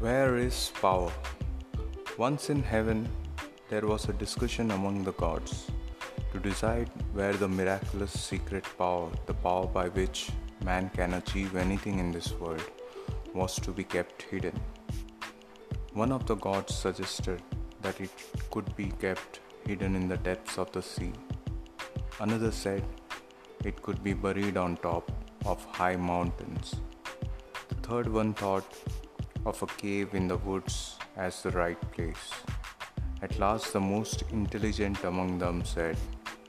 Where is power? Once in heaven, there was a discussion among the gods to decide where the miraculous secret power, the power by which man can achieve anything in this world, was to be kept hidden. One of the gods suggested that it could be kept hidden in the depths of the sea. Another said it could be buried on top of high mountains. The third one thought of a cave in the woods as the right place. At last, the most intelligent among them said,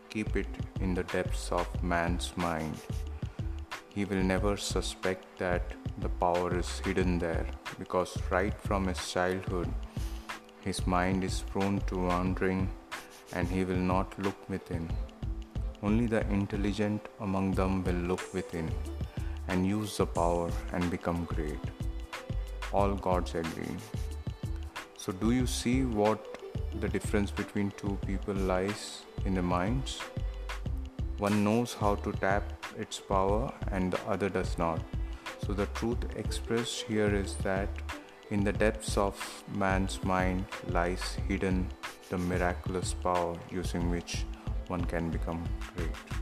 Keep it in the depths of man's mind. He will never suspect that the power is hidden there because right from his childhood, his mind is prone to wandering and he will not look within. Only the intelligent among them will look within and use the power and become great all gods agree. So, do you see what the difference between two people lies in the minds? One knows how to tap its power and the other does not. So, the truth expressed here is that in the depths of man's mind lies hidden the miraculous power using which one can become great.